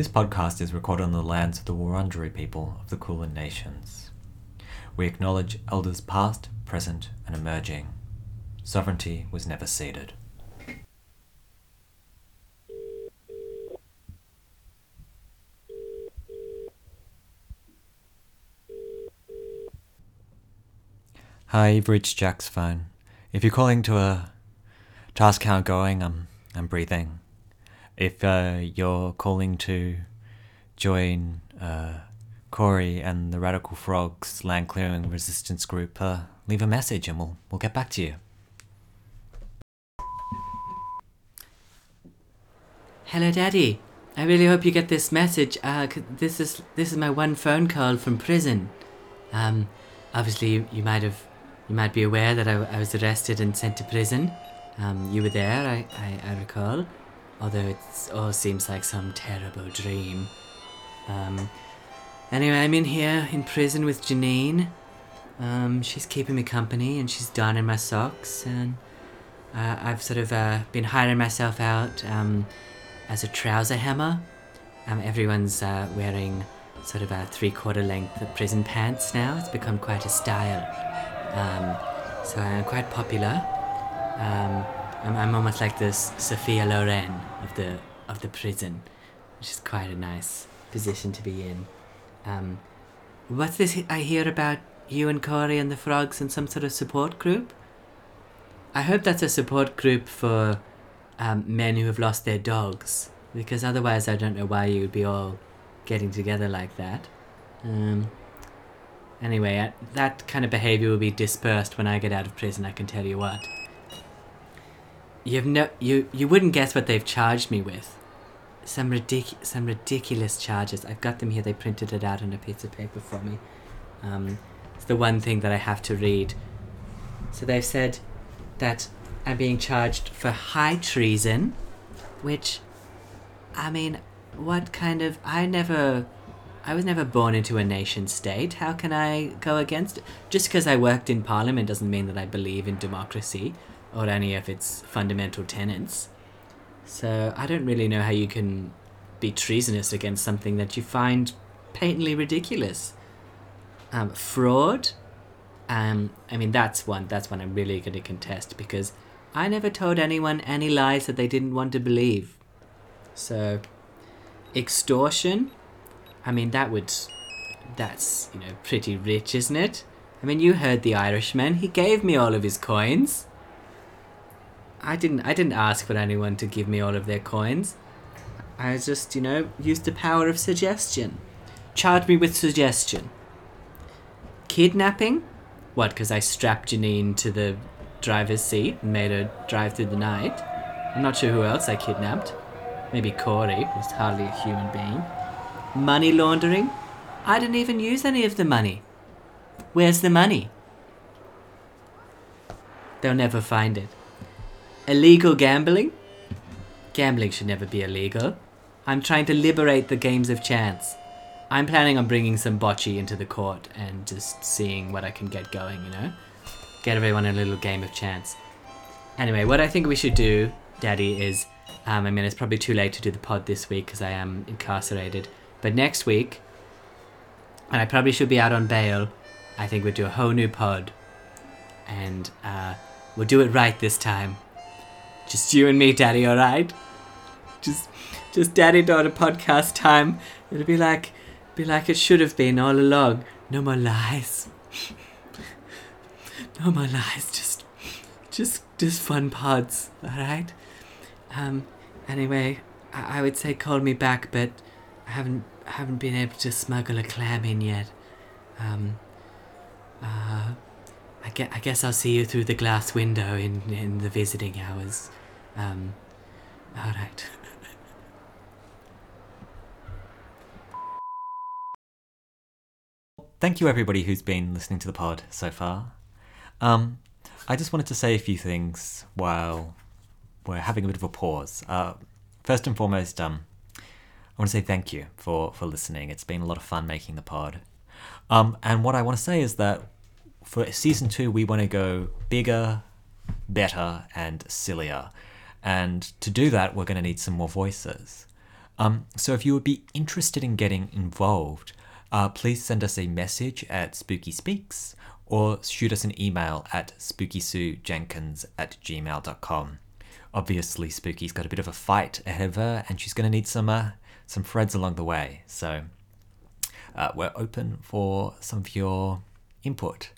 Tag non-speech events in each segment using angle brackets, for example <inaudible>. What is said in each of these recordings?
This podcast is recorded on the lands of the Wurundjeri people of the Kulin Nations. We acknowledge elders past, present, and emerging. Sovereignty was never ceded. Hi, you've reached Jack's phone. If you're calling to a task count going, I'm I'm breathing. If uh, you're calling to join uh, Corey and the Radical Frogs land clearing resistance group, uh, leave a message and we'll we'll get back to you. Hello, Daddy. I really hope you get this message. Uh, this is this is my one phone call from prison. Um, obviously, you, you might have you might be aware that I, I was arrested and sent to prison. Um, you were there, I, I, I recall. Although it all seems like some terrible dream. Um, anyway, I'm in here in prison with Janine. Um, she's keeping me company and she's darning my socks and uh, I've sort of uh, been hiring myself out um, as a trouser hammer. Um, everyone's uh, wearing sort of a three-quarter length of prison pants now. It's become quite a style. Um, so I'm quite popular. I'm, I'm almost like this Sophia Loren of the of the prison, which is quite a nice position to be in. Um, what's this I hear about you and Corey and the frogs and some sort of support group? I hope that's a support group for um, men who have lost their dogs, because otherwise I don't know why you would be all getting together like that. Um, anyway, uh, that kind of behavior will be dispersed when I get out of prison. I can tell you what. You've no, you you wouldn't guess what they've charged me with. Some ridic- some ridiculous charges. I've got them here. They printed it out on a piece of paper for me. Um, it's the one thing that I have to read. So they've said that I'm being charged for high treason, which, I mean, what kind of. I never. I was never born into a nation state. How can I go against it? Just because I worked in parliament doesn't mean that I believe in democracy or any of its fundamental tenets. So I don't really know how you can be treasonous against something that you find patently ridiculous. Um, fraud. Um, I mean that's one. That's one I'm really going to contest because I never told anyone any lies that they didn't want to believe. So, extortion. I mean that would. That's you know pretty rich, isn't it? I mean you heard the Irishman. He gave me all of his coins. I didn't I didn't ask for anyone to give me all of their coins. I just, you know, used the power of suggestion. Charged me with suggestion. Kidnapping? What, because I strapped Janine to the driver's seat and made her drive through the night? I'm not sure who else I kidnapped. Maybe Corey, who's hardly a human being. Money laundering? I didn't even use any of the money. Where's the money? They'll never find it. Illegal gambling? Gambling should never be illegal. I'm trying to liberate the games of chance. I'm planning on bringing some bocce into the court and just seeing what I can get going, you know? Get everyone in a little game of chance. Anyway, what I think we should do, Daddy, is um, I mean, it's probably too late to do the pod this week because I am incarcerated. But next week, and I probably should be out on bail, I think we'll do a whole new pod. And uh, we'll do it right this time. Just you and me, Daddy, alright? Just just daddy daughter podcast time. It'll be like be like it should have been all along. No more lies. <laughs> no more lies. Just just just fun pods, alright? Um anyway, I, I would say call me back, but I haven't haven't been able to smuggle a clam in yet. Um I guess, I'll see you through the glass window in, in the visiting hours. Um, all right. Thank you, everybody who's been listening to the pod so far. Um, I just wanted to say a few things while we're having a bit of a pause. Uh, first and foremost, um, I want to say thank you for, for listening. It's been a lot of fun making the pod. Um, and what I want to say is that for season two, we want to go bigger, better, and sillier. And to do that, we're going to need some more voices. Um, so if you would be interested in getting involved, uh, please send us a message at Spooky Speaks or shoot us an email at spookysuejenkins at gmail.com. Obviously, Spooky's got a bit of a fight ahead of her, and she's going to need some uh, some friends along the way. So uh, we're open for some of your input.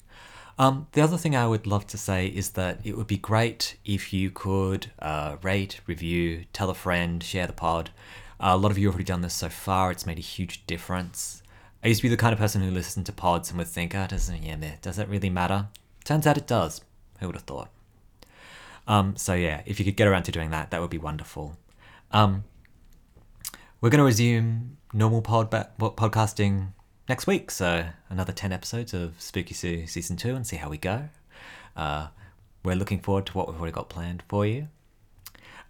Um, the other thing I would love to say is that it would be great if you could uh, rate, review, tell a friend, share the pod. Uh, a lot of you have already done this so far. It's made a huge difference. I used to be the kind of person who listened to pods and would think, "Ah, oh, doesn't yeah, does that really matter?" Turns out it does. Who would have thought? Um, so yeah, if you could get around to doing that, that would be wonderful. Um, we're going to resume normal pod ba- podcasting next week. So another 10 episodes of Spooky Sue Season 2 and see how we go. Uh, we're looking forward to what we've already got planned for you.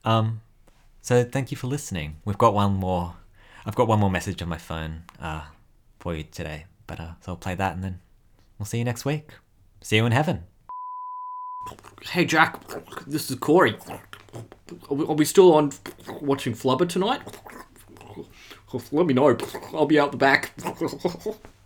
Um, so thank you for listening. We've got one more. I've got one more message on my phone uh, for you today, but uh, so I'll play that and then we'll see you next week. See you in heaven. Hey Jack, this is Corey. Are we, are we still on watching Flubber tonight? Let me know. I'll be out the back. <laughs>